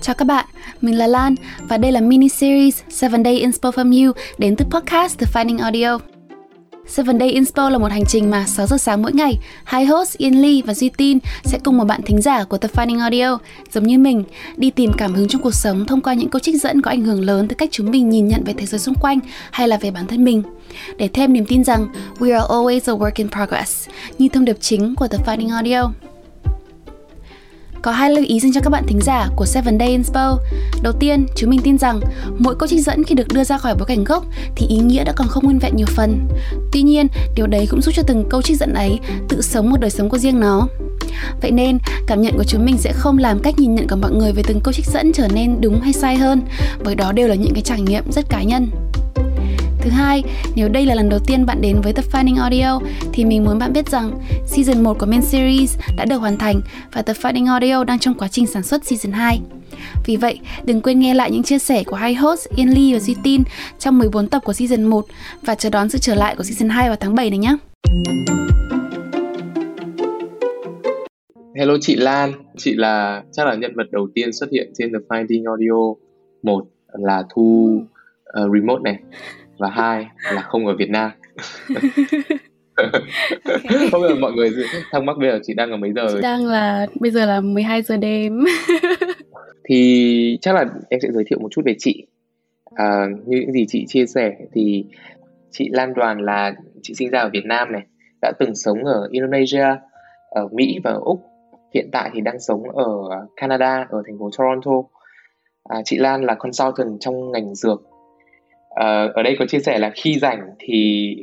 Chào các bạn, mình là Lan và đây là mini series 7 Day Inspo from You đến từ podcast The Finding Audio. 7 Day Inspo là một hành trình mà 6 giờ sáng mỗi ngày, hai host Yên Ly và Duy Tin sẽ cùng một bạn thính giả của The Finding Audio, giống như mình, đi tìm cảm hứng trong cuộc sống thông qua những câu trích dẫn có ảnh hưởng lớn tới cách chúng mình nhìn nhận về thế giới xung quanh hay là về bản thân mình. Để thêm niềm tin rằng we are always a work in progress, như thông điệp chính của The Finding Audio. Có hai lưu ý dành cho các bạn thính giả của 7 Day Inspo. Đầu tiên, chúng mình tin rằng mỗi câu trích dẫn khi được đưa ra khỏi bối cảnh gốc thì ý nghĩa đã còn không nguyên vẹn nhiều phần. Tuy nhiên, điều đấy cũng giúp cho từng câu trích dẫn ấy tự sống một đời sống của riêng nó. Vậy nên, cảm nhận của chúng mình sẽ không làm cách nhìn nhận của mọi người về từng câu trích dẫn trở nên đúng hay sai hơn, bởi đó đều là những cái trải nghiệm rất cá nhân. Thứ hai, nếu đây là lần đầu tiên bạn đến với The Finding Audio thì mình muốn bạn biết rằng Season 1 của main series đã được hoàn thành và The Finding Audio đang trong quá trình sản xuất Season 2. Vì vậy, đừng quên nghe lại những chia sẻ của hai host Yên Ly và Duy Tin trong 14 tập của Season 1 và chờ đón sự trở lại của Season 2 vào tháng 7 này nhé. Hello chị Lan, chị là chắc là nhân vật đầu tiên xuất hiện trên The Finding Audio. Một là thu uh, remote này và hai là không ở Việt Nam. Okay. không biết mọi người thắc mắc bây giờ chị đang ở mấy giờ? Chị đang là bây giờ là 12 giờ đêm. Thì chắc là em sẽ giới thiệu một chút về chị. À, như những gì chị chia sẻ thì chị Lan Đoàn là chị sinh ra ở Việt Nam này đã từng sống ở Indonesia ở Mỹ và ở Úc. Hiện tại thì đang sống ở Canada ở thành phố Toronto. À, chị Lan là consultant trong ngành dược uh, ở đây có chia sẻ là khi rảnh thì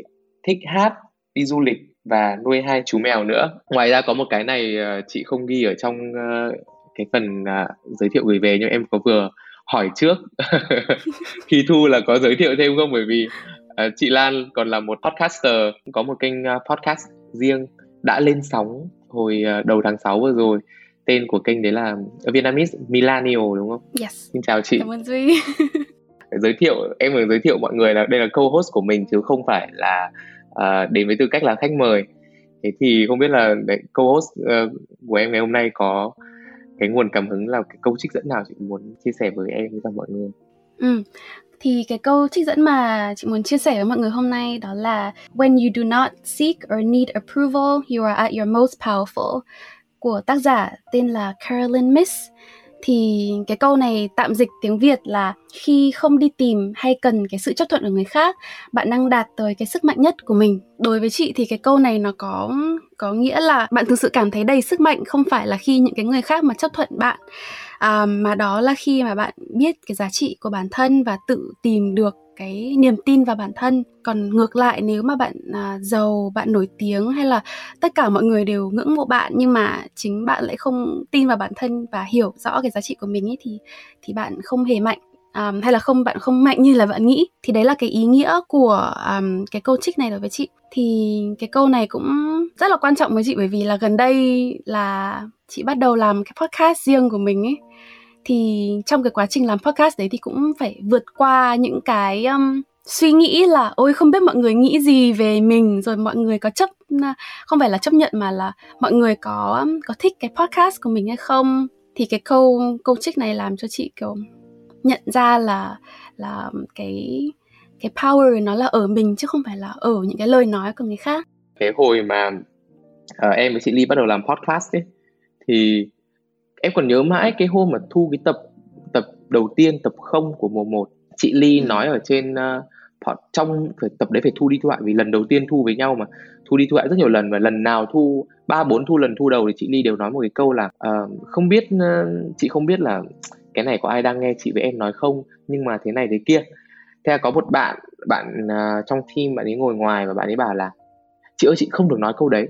thích hát đi du lịch và nuôi hai chú mèo nữa ngoài ra có một cái này uh, chị không ghi ở trong uh, cái phần uh, giới thiệu gửi về nhưng em có vừa hỏi trước khi thu là có giới thiệu thêm không bởi vì uh, chị Lan còn là một podcaster có một kênh uh, podcast riêng đã lên sóng hồi uh, đầu tháng 6 vừa rồi tên của kênh đấy là Vietnamese Millennial đúng không? Yes. Xin chào chị. Cảm ơn Duy. giới thiệu em vừa giới thiệu mọi người là đây là co-host của mình chứ không phải là uh, đến với tư cách là khách mời. Thế thì không biết là đấy, co-host uh, của em ngày hôm nay có cái nguồn cảm hứng là cái câu trích dẫn nào chị muốn chia sẻ với em với cả mọi người? Ừ thì cái câu trích dẫn mà chị muốn chia sẻ với mọi người hôm nay đó là when you do not seek or need approval you are at your most powerful của tác giả tên là Carolyn Miss thì cái câu này tạm dịch tiếng Việt là khi không đi tìm hay cần cái sự chấp thuận của người khác, bạn đang đạt tới cái sức mạnh nhất của mình. Đối với chị thì cái câu này nó có có nghĩa là bạn thực sự cảm thấy đầy sức mạnh không phải là khi những cái người khác mà chấp thuận bạn à, mà đó là khi mà bạn biết cái giá trị của bản thân và tự tìm được cái niềm tin vào bản thân. Còn ngược lại nếu mà bạn à, giàu bạn nổi tiếng hay là tất cả mọi người đều ngưỡng mộ bạn nhưng mà chính bạn lại không tin vào bản thân và hiểu rõ cái giá trị của mình ấy thì thì bạn không hề mạnh um, hay là không bạn không mạnh như là bạn nghĩ thì đấy là cái ý nghĩa của um, cái câu trích này đối với chị. Thì cái câu này cũng rất là quan trọng với chị bởi vì là gần đây là chị bắt đầu làm cái podcast riêng của mình ấy. Thì trong cái quá trình làm podcast đấy thì cũng phải vượt qua những cái um, suy nghĩ là ôi không biết mọi người nghĩ gì về mình rồi mọi người có chấp không phải là chấp nhận mà là mọi người có có thích cái podcast của mình hay không? Thì cái câu câu trích này làm cho chị kiểu nhận ra là là cái cái power nó là ở mình chứ không phải là ở những cái lời nói của người khác cái hồi mà uh, em với chị Ly bắt đầu làm podcast ấy thì em còn nhớ mãi cái hôm mà thu cái tập tập đầu tiên tập không của mùa 1 chị Ly ừ. nói ở trên uh, trong phải tập đấy phải thu đi thu lại vì lần đầu tiên thu với nhau mà thu đi thu lại rất nhiều lần và lần nào thu ba bốn thu lần thu đầu thì chị Ly đều nói một cái câu là uh, không biết uh, chị không biết là cái này có ai đang nghe chị với em nói không? Nhưng mà thế này thế kia. Thế là có một bạn bạn uh, trong team bạn ấy ngồi ngoài và bạn ấy bảo là chị ơi chị không được nói câu đấy.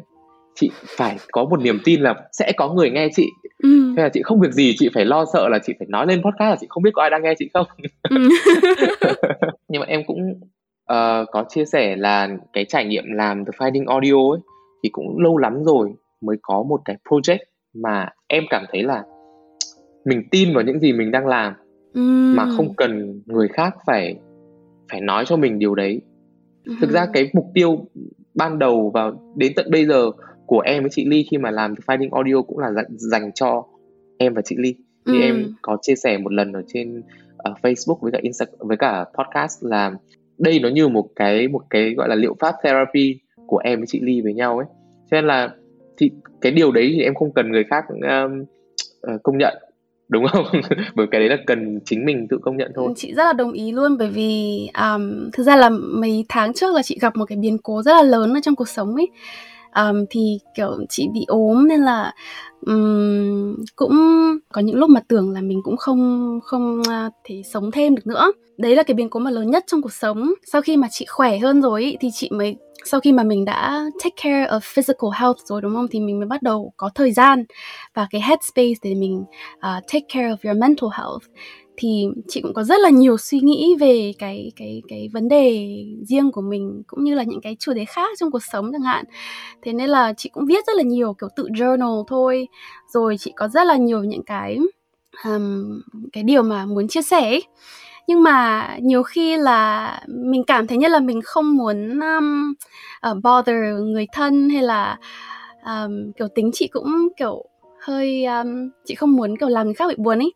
Chị phải có một niềm tin là sẽ có người nghe chị. Ừ. thế là chị không việc gì chị phải lo sợ là chị phải nói lên podcast là chị không biết có ai đang nghe chị không. Ừ. nhưng mà em cũng uh, có chia sẻ là cái trải nghiệm làm The Finding Audio ấy thì cũng lâu lắm rồi mới có một cái project mà em cảm thấy là mình tin vào những gì mình đang làm ừ. mà không cần người khác phải phải nói cho mình điều đấy. Thực ra cái mục tiêu ban đầu vào đến tận bây giờ của em với chị Ly khi mà làm Finding Audio cũng là dành, dành cho em và chị Ly. Thì ừ. em có chia sẻ một lần ở trên uh, Facebook với cả Instagram với cả podcast là đây nó như một cái một cái gọi là liệu pháp therapy của em với chị Ly với nhau ấy. Cho nên là thì cái điều đấy thì em không cần người khác um, uh, công nhận đúng không? Bởi cái đấy là cần chính mình tự công nhận thôi. Chị rất là đồng ý luôn bởi vì um, thực ra là mấy tháng trước là chị gặp một cái biến cố rất là lớn ở trong cuộc sống ấy um, thì kiểu chị bị ốm nên là um, cũng có những lúc mà tưởng là mình cũng không không uh, thể sống thêm được nữa. Đấy là cái biến cố mà lớn nhất trong cuộc sống. Sau khi mà chị khỏe hơn rồi ý, thì chị mới sau khi mà mình đã take care of physical health rồi đúng không? Thì mình mới bắt đầu có thời gian và cái headspace để mình uh, take care of your mental health thì chị cũng có rất là nhiều suy nghĩ về cái cái cái vấn đề riêng của mình cũng như là những cái chủ đề khác trong cuộc sống chẳng hạn. Thế nên là chị cũng viết rất là nhiều kiểu tự journal thôi. Rồi chị có rất là nhiều những cái um, cái điều mà muốn chia sẻ ấy. Nhưng mà nhiều khi là mình cảm thấy như là mình không muốn um, uh, bother người thân hay là um, kiểu tính chị cũng kiểu hơi um, chị không muốn kiểu làm người khác bị buồn ấy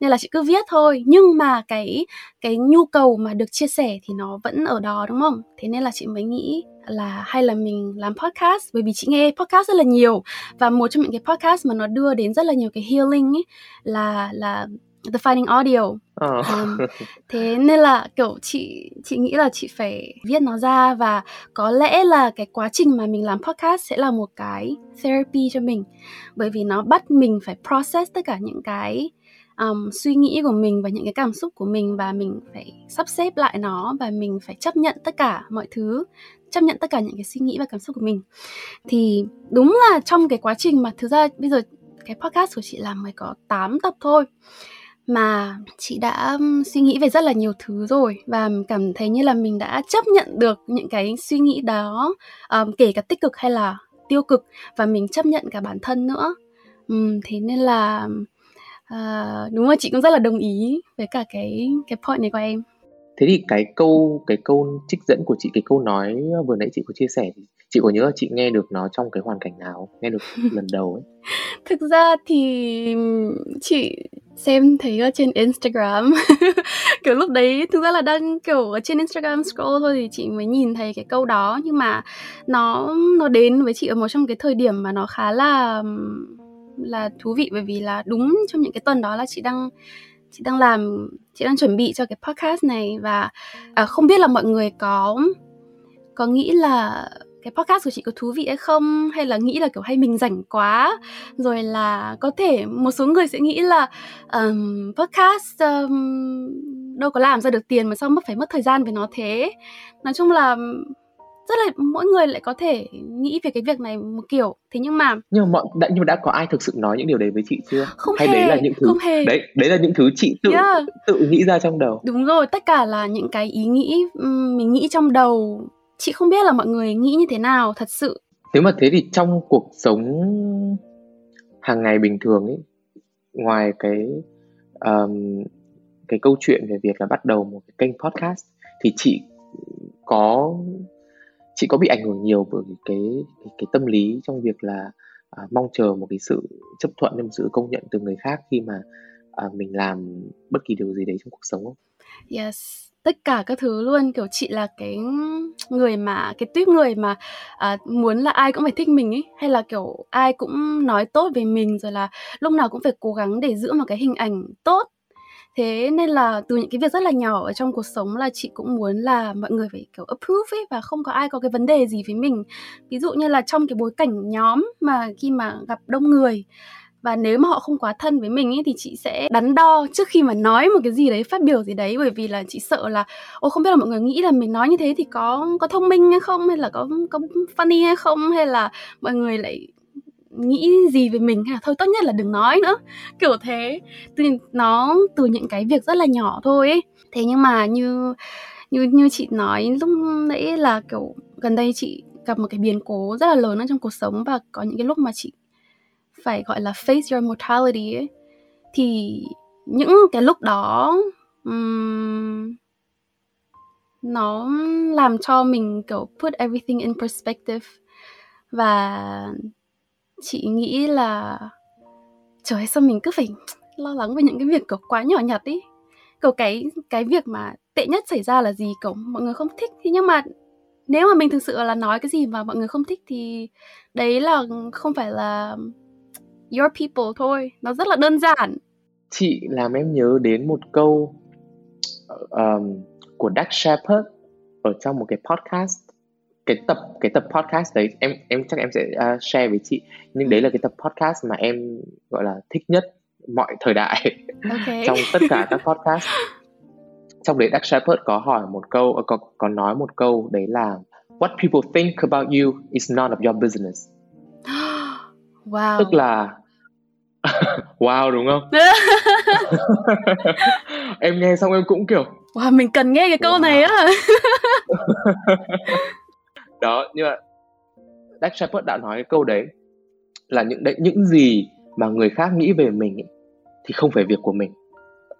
nên là chị cứ viết thôi. Nhưng mà cái cái nhu cầu mà được chia sẻ thì nó vẫn ở đó đúng không? Thế nên là chị mới nghĩ là hay là mình làm podcast bởi vì chị nghe podcast rất là nhiều. Và một trong những cái podcast mà nó đưa đến rất là nhiều cái healing ấy là là The Finding Audio. Oh. um, thế nên là kiểu chị chị nghĩ là chị phải viết nó ra và có lẽ là cái quá trình mà mình làm podcast sẽ là một cái therapy cho mình. Bởi vì nó bắt mình phải process tất cả những cái um, suy nghĩ của mình và những cái cảm xúc của mình và mình phải sắp xếp lại nó và mình phải chấp nhận tất cả mọi thứ chấp nhận tất cả những cái suy nghĩ và cảm xúc của mình. Thì đúng là trong cái quá trình mà thực ra bây giờ cái podcast của chị làm mới có 8 tập thôi mà chị đã suy nghĩ về rất là nhiều thứ rồi và cảm thấy như là mình đã chấp nhận được những cái suy nghĩ đó um, kể cả tích cực hay là tiêu cực và mình chấp nhận cả bản thân nữa. Um, thế nên là uh, đúng rồi chị cũng rất là đồng ý với cả cái cái point này của em. Thế thì cái câu cái câu trích dẫn của chị cái câu nói vừa nãy chị có chia sẻ chị có nhớ là chị nghe được nó trong cái hoàn cảnh nào nghe được lần đầu ấy? Thực ra thì chị xem thấy ở trên Instagram kiểu lúc đấy thực ra là đang kiểu ở trên Instagram scroll thôi thì chị mới nhìn thấy cái câu đó nhưng mà nó nó đến với chị ở một trong cái thời điểm mà nó khá là là thú vị bởi vì là đúng trong những cái tuần đó là chị đang chị đang làm chị đang chuẩn bị cho cái podcast này và à, không biết là mọi người có có nghĩ là cái podcast của chị có thú vị hay không? Hay là nghĩ là kiểu hay mình rảnh quá? Rồi là có thể một số người sẽ nghĩ là um, podcast um, đâu có làm ra được tiền mà sao mất phải mất thời gian với nó thế? Nói chung là rất là mỗi người lại có thể nghĩ về cái việc này một kiểu. Thế nhưng mà nhưng mà mọi đã nhưng mà đã có ai thực sự nói những điều đấy với chị chưa? Không hay hề, đấy là những thứ không hề. đấy đấy là những thứ chị tự yeah. tự nghĩ ra trong đầu? Đúng rồi tất cả là những cái ý nghĩ mình nghĩ trong đầu. Chị không biết là mọi người nghĩ như thế nào thật sự. Nếu mà thế thì trong cuộc sống hàng ngày bình thường ấy ngoài cái um, cái câu chuyện về việc là bắt đầu một cái kênh podcast thì chị có chị có bị ảnh hưởng nhiều bởi cái cái, cái tâm lý trong việc là à, mong chờ một cái sự chấp thuận một sự công nhận từ người khác khi mà à, mình làm bất kỳ điều gì đấy trong cuộc sống không? Yes, tất cả các thứ luôn kiểu chị là cái người mà cái tuyết người mà à, muốn là ai cũng phải thích mình ấy hay là kiểu ai cũng nói tốt về mình rồi là lúc nào cũng phải cố gắng để giữ một cái hình ảnh tốt thế nên là từ những cái việc rất là nhỏ ở trong cuộc sống là chị cũng muốn là mọi người phải, kiểu, approve ấy và không có ai có cái vấn đề gì với mình. Ví dụ như là trong cái bối cảnh nhóm mà khi mà gặp đông người và nếu mà họ không quá thân với mình ấy thì chị sẽ đắn đo trước khi mà nói một cái gì đấy, phát biểu gì đấy. Bởi vì là chị sợ là ô không biết là mọi người nghĩ là mình nói như thế thì có có thông minh hay không? Hay là có có funny hay không? Hay là mọi người lại nghĩ gì về mình hay là thôi tốt nhất là đừng nói nữa. Kiểu thế. Từ nó từ những cái việc rất là nhỏ thôi ấy. Thế nhưng mà như như như chị nói lúc nãy là kiểu gần đây chị gặp một cái biến cố rất là lớn ở trong cuộc sống và có những cái lúc mà chị phải gọi là face your mortality ấy. Thì những cái lúc đó um, nó làm cho mình kiểu put everything in perspective và chị nghĩ là trời sao mình cứ phải lo lắng về những cái việc kiểu quá nhỏ nhặt ý. Kiểu cái cái việc mà tệ nhất xảy ra là gì kiểu mọi người không thích. Thì nhưng mà nếu mà mình thực sự là nói cái gì mà mọi người không thích thì đấy là không phải là your people thôi. Nó rất là đơn giản. Chị làm em nhớ đến một câu um, của Doug Shepard ở trong một cái podcast cái tập cái tập podcast đấy em em chắc em sẽ uh, share với chị. Nhưng đấy là cái tập podcast mà em gọi là thích nhất mọi thời đại. Okay. trong tất cả các podcast. Trong đấy Doug Shepard có hỏi một câu ờ, có có nói một câu đấy là what people think about you is none of your business. Wow. Tức là wow đúng không? Em nghe xong em cũng kiểu wow mình cần nghe cái câu wow. này á đó nhưng mà Dak Shepard đã nói cái câu đấy là những đấy những gì mà người khác nghĩ về mình ấy, thì không phải việc của mình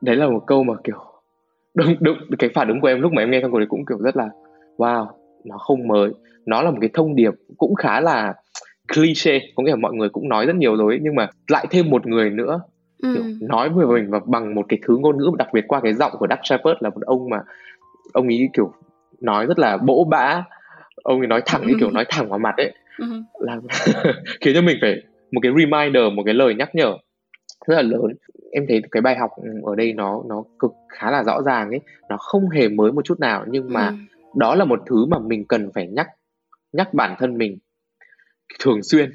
đấy là một câu mà kiểu đúng đúng cái phản ứng của em lúc mà em nghe xong câu đấy cũng kiểu rất là wow nó không mới nó là một cái thông điệp cũng khá là cliché có nghĩa là mọi người cũng nói rất nhiều rồi ấy, nhưng mà lại thêm một người nữa ừ. kiểu nói về mình và bằng một cái thứ ngôn ngữ đặc biệt qua cái giọng của Doug Shepard là một ông mà ông ấy kiểu nói rất là bỗ bã ông ấy nói thẳng như kiểu nói thẳng vào mặt ấy. Ừ. là khiến cho mình phải một cái reminder một cái lời nhắc nhở rất là lớn. Em thấy cái bài học ở đây nó nó cực khá là rõ ràng ấy. Nó không hề mới một chút nào nhưng mà ừ. đó là một thứ mà mình cần phải nhắc nhắc bản thân mình thường xuyên.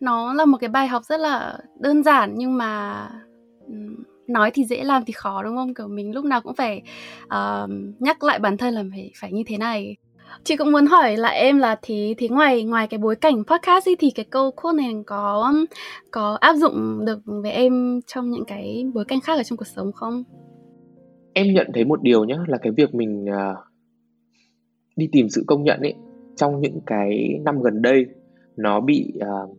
Nó là một cái bài học rất là đơn giản nhưng mà nói thì dễ làm thì khó đúng không? Kiểu mình lúc nào cũng phải uh, nhắc lại bản thân là phải phải như thế này chị cũng muốn hỏi lại em là thì thì ngoài ngoài cái bối cảnh podcast ấy, thì cái câu quote này có có áp dụng được với em trong những cái bối cảnh khác ở trong cuộc sống không em nhận thấy một điều nhé là cái việc mình uh, đi tìm sự công nhận ấy trong những cái năm gần đây nó bị uh,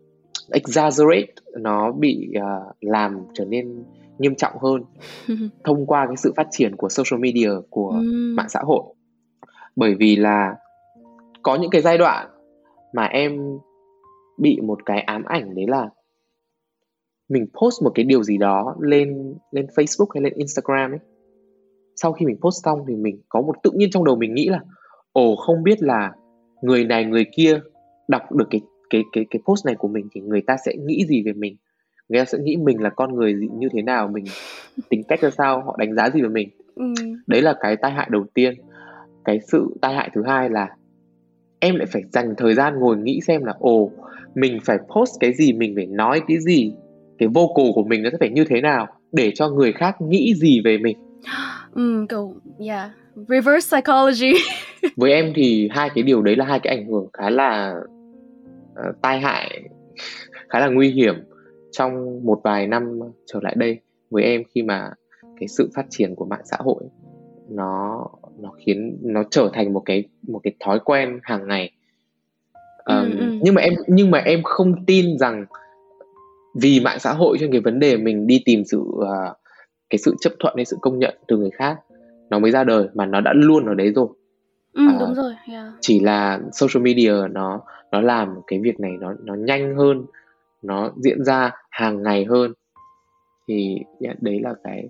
exaggerate nó bị uh, làm trở nên nghiêm trọng hơn thông qua cái sự phát triển của social media của mm. mạng xã hội bởi vì là có những cái giai đoạn mà em bị một cái ám ảnh đấy là mình post một cái điều gì đó lên lên Facebook hay lên Instagram ấy. Sau khi mình post xong thì mình có một tự nhiên trong đầu mình nghĩ là ồ không biết là người này người kia đọc được cái cái cái cái post này của mình thì người ta sẽ nghĩ gì về mình? Người ta sẽ nghĩ mình là con người như thế nào? Mình tính cách ra sao? Họ đánh giá gì về mình? Ừ. đấy là cái tai hại đầu tiên cái sự tai hại thứ hai là em lại phải dành thời gian ngồi nghĩ xem là ồ mình phải post cái gì mình phải nói cái gì cái vocal của mình nó sẽ phải như thế nào để cho người khác nghĩ gì về mình? Ừ kiểu yeah reverse psychology. Với em thì hai cái điều đấy là hai cái ảnh hưởng khá là uh, tai hại khá là nguy hiểm trong một vài năm trở lại đây với em khi mà cái sự phát triển của mạng xã hội nó nó khiến nó trở thành một cái một cái thói quen hàng ngày um, ừ, ừ. nhưng mà em nhưng mà em không tin rằng vì mạng xã hội cho cái vấn đề mình đi tìm sự uh, cái sự chấp thuận hay sự công nhận từ người khác nó mới ra đời mà nó đã luôn ở đấy rồi ừ, uh, đúng rồi yeah. chỉ là social media nó nó làm cái việc này nó nó nhanh hơn nó diễn ra hàng ngày hơn thì yeah, đấy là cái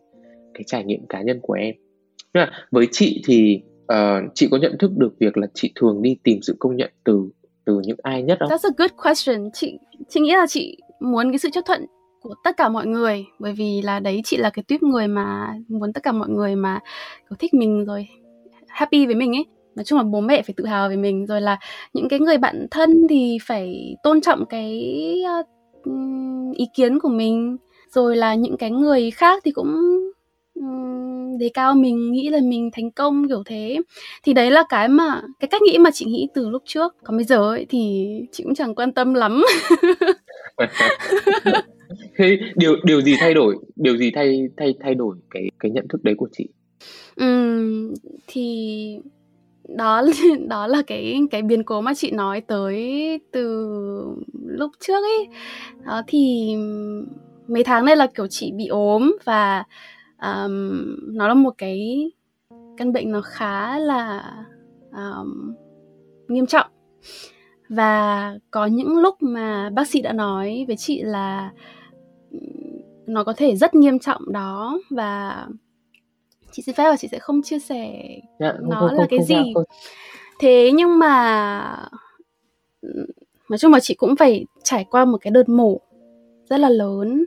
cái trải nghiệm cá nhân của em là với chị thì uh, chị có nhận thức được việc là chị thường đi tìm sự công nhận từ từ những ai nhất không? That's a good question. Chị chị nghĩ là chị muốn cái sự chấp thuận của tất cả mọi người bởi vì là đấy chị là cái tuyếp người mà muốn tất cả mọi người mà có thích mình rồi happy với mình ấy nói chung là bố mẹ phải tự hào về mình rồi là những cái người bạn thân thì phải tôn trọng cái uh, ý kiến của mình rồi là những cái người khác thì cũng đề cao mình nghĩ là mình thành công kiểu thế. Thì đấy là cái mà cái cách nghĩ mà chị nghĩ từ lúc trước. Còn bây giờ ấy thì chị cũng chẳng quan tâm lắm. Thế điều điều gì thay đổi điều gì thay thay thay đổi cái cái nhận thức đấy của chị? Ừm, thì đó đó là cái cái biến cố mà chị nói tới từ lúc trước ấy. Đó thì mấy tháng nay là kiểu chị bị ốm và um, nó là một cái căn bệnh nó khá là um, nghiêm trọng và có những lúc mà bác sĩ đã nói với chị là nó có thể rất nghiêm trọng đó và chị xin phép là chị sẽ không chia sẻ Dạ, không, nó không, là không, cái không gì không. thế nhưng mà nói chung là chị cũng phải trải qua một cái đợt mổ rất là lớn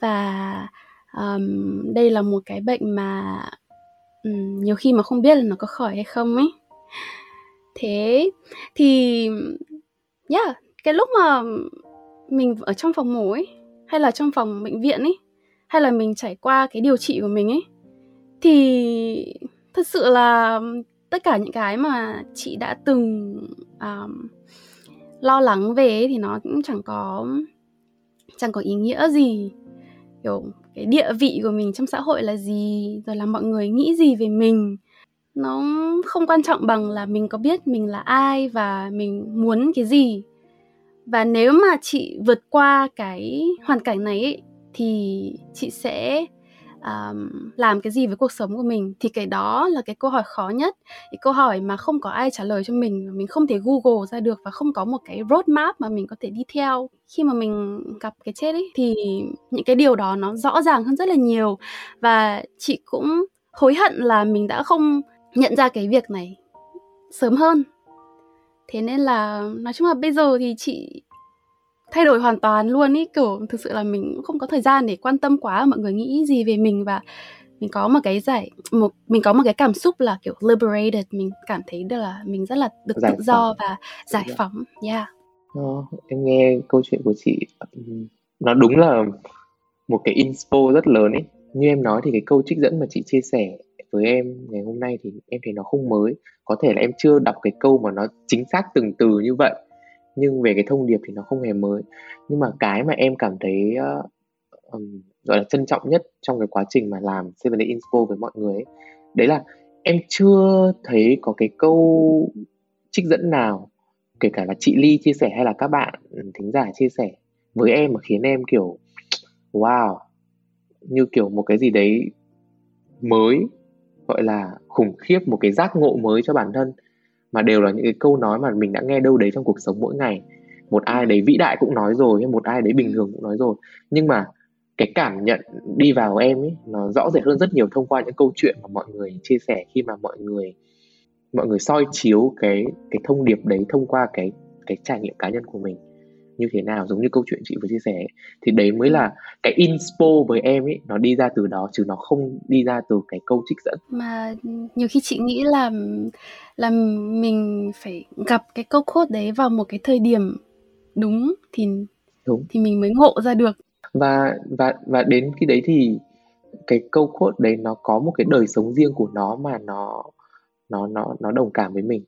và um, đây là một cái bệnh mà um, nhiều khi mà không biết là nó có khỏi hay không ấy. Thế thì yeah cái lúc mà mình ở trong phòng mổ ấy hay là trong phòng bệnh viện ấy hay là mình trải qua cái điều trị của mình ấy thì thật sự là tất cả những cái mà chị đã từng um, lo lắng về ấy, thì nó cũng chẳng có chẳng có ý nghĩa gì kiểu cái địa vị của mình trong xã hội là gì rồi là mọi người nghĩ gì về mình. Nó không quan trọng bằng là mình có biết mình là ai và mình muốn cái gì. Và nếu mà chị vượt qua cái hoàn cảnh này ấy, thì chị sẽ um, làm cái gì với cuộc sống của mình thì cái đó là cái câu hỏi khó nhất. Cái câu hỏi mà không có ai trả lời cho mình mình không thể google ra được và không có một cái roadmap mà mình có thể đi theo khi mà mình gặp cái chết ấy thì những cái điều đó nó rõ ràng hơn rất là nhiều. Và chị cũng hối hận là mình đã không nhận ra cái việc này sớm hơn. Thế nên là nói chung là bây giờ thì chị thay đổi hoàn toàn luôn ý. Kiểu thực sự là mình cũng không có thời gian để quan tâm quá mọi người nghĩ gì về mình và mình có một cái giải một mình có một cái cảm xúc là kiểu liberated. Mình cảm thấy được là mình rất là được Giải tự do phóng. và giải Dạ. phóng. Yeah. Ờ, em nghe câu chuyện của chị nó đúng là một cái inspo rất lớn ấy như em nói thì cái câu trích dẫn mà chị chia sẻ với em ngày hôm nay thì em thấy nó không mới. Có thể là em chưa đọc cái câu mà nó chính xác từng từ như vậy nhưng về cái thông điệp thì nó không hề mới. Nhưng mà cái mà em cảm thấy uh, um, gọi là trân trọng nhất trong cái quá trình mà làm Seven Day Inspo với mọi người ấy, đấy là em chưa thấy có cái câu trích dẫn nào kể cả là chị Ly chia sẻ hay là các bạn thính giả chia sẻ với em mà khiến em kiểu wow như kiểu một cái gì đấy mới gọi là khủng khiếp một cái giác ngộ mới cho bản thân mà đều là những cái câu nói mà mình đã nghe đâu đấy trong cuộc sống mỗi ngày. Một ai đấy vĩ đại cũng nói rồi, hay một ai đấy bình thường cũng nói rồi. Nhưng mà cái cảm nhận đi vào em ấy, nó rõ rệt hơn rất nhiều thông qua những câu chuyện mà mọi người chia sẻ khi mà mọi người mọi người soi chiếu cái cái thông điệp đấy thông qua cái cái trải nghiệm cá nhân của mình như thế nào giống như câu chuyện chị vừa chia sẻ ấy. thì đấy mới là cái inspo với em ấy nó đi ra từ đó chứ nó không đi ra từ cái câu trích dẫn. Mà nhiều khi chị nghĩ là là mình phải gặp cái câu quote đấy vào một cái thời điểm đúng thì đúng. thì mình mới ngộ ra được. Và và và đến khi đấy thì cái câu quote đấy nó có một cái đời sống riêng của nó mà nó nó nó nó đồng cảm với mình.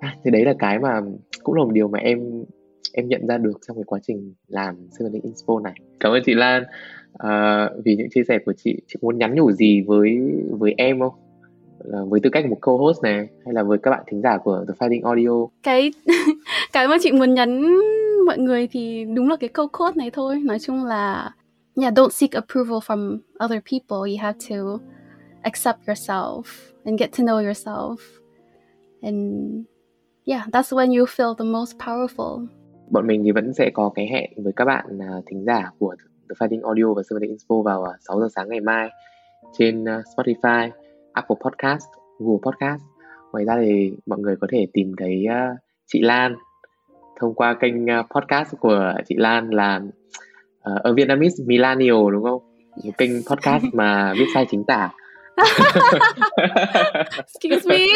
À, thì đấy là cái mà cũng là một điều mà em em nhận ra được trong cái quá trình làm Seven Day Inspo này. Cảm ơn chị Lan. À, vì những chia sẻ của chị chị muốn nhắn nhủ gì với với em không? Là với tư cách một co-host này hay là với các bạn thính giả của The Fighting Audio? Cái cái mà chị muốn nhắn mọi người thì đúng là cái câu quote này thôi. Nói chung là yeah don't seek approval from other people. You have to accept yourself and get to know yourself. And yeah that's when you feel the most powerful bọn mình thì vẫn sẽ có cái hẹn với các bạn à, thính giả của The Fighting Audio và Seven Day Inspo vào à, 6 giờ sáng ngày mai trên à, Spotify, Apple Podcast, Google Podcast. Ngoài ra thì mọi người có thể tìm thấy à, chị Lan thông qua kênh à, podcast của chị Lan là uh, A Vietnamese Millennial đúng không? Một kênh podcast mà viết sai chính tả. excuse me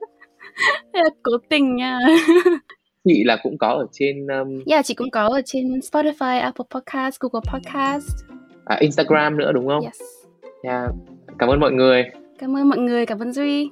cố tình nha chị là cũng có ở trên um, yeah chị cũng có ở trên Spotify Apple Podcast Google Podcast à, Instagram nữa đúng không? yes Yeah. Cảm ơn mọi người. cảm ơn mọi người cảm ơn Duy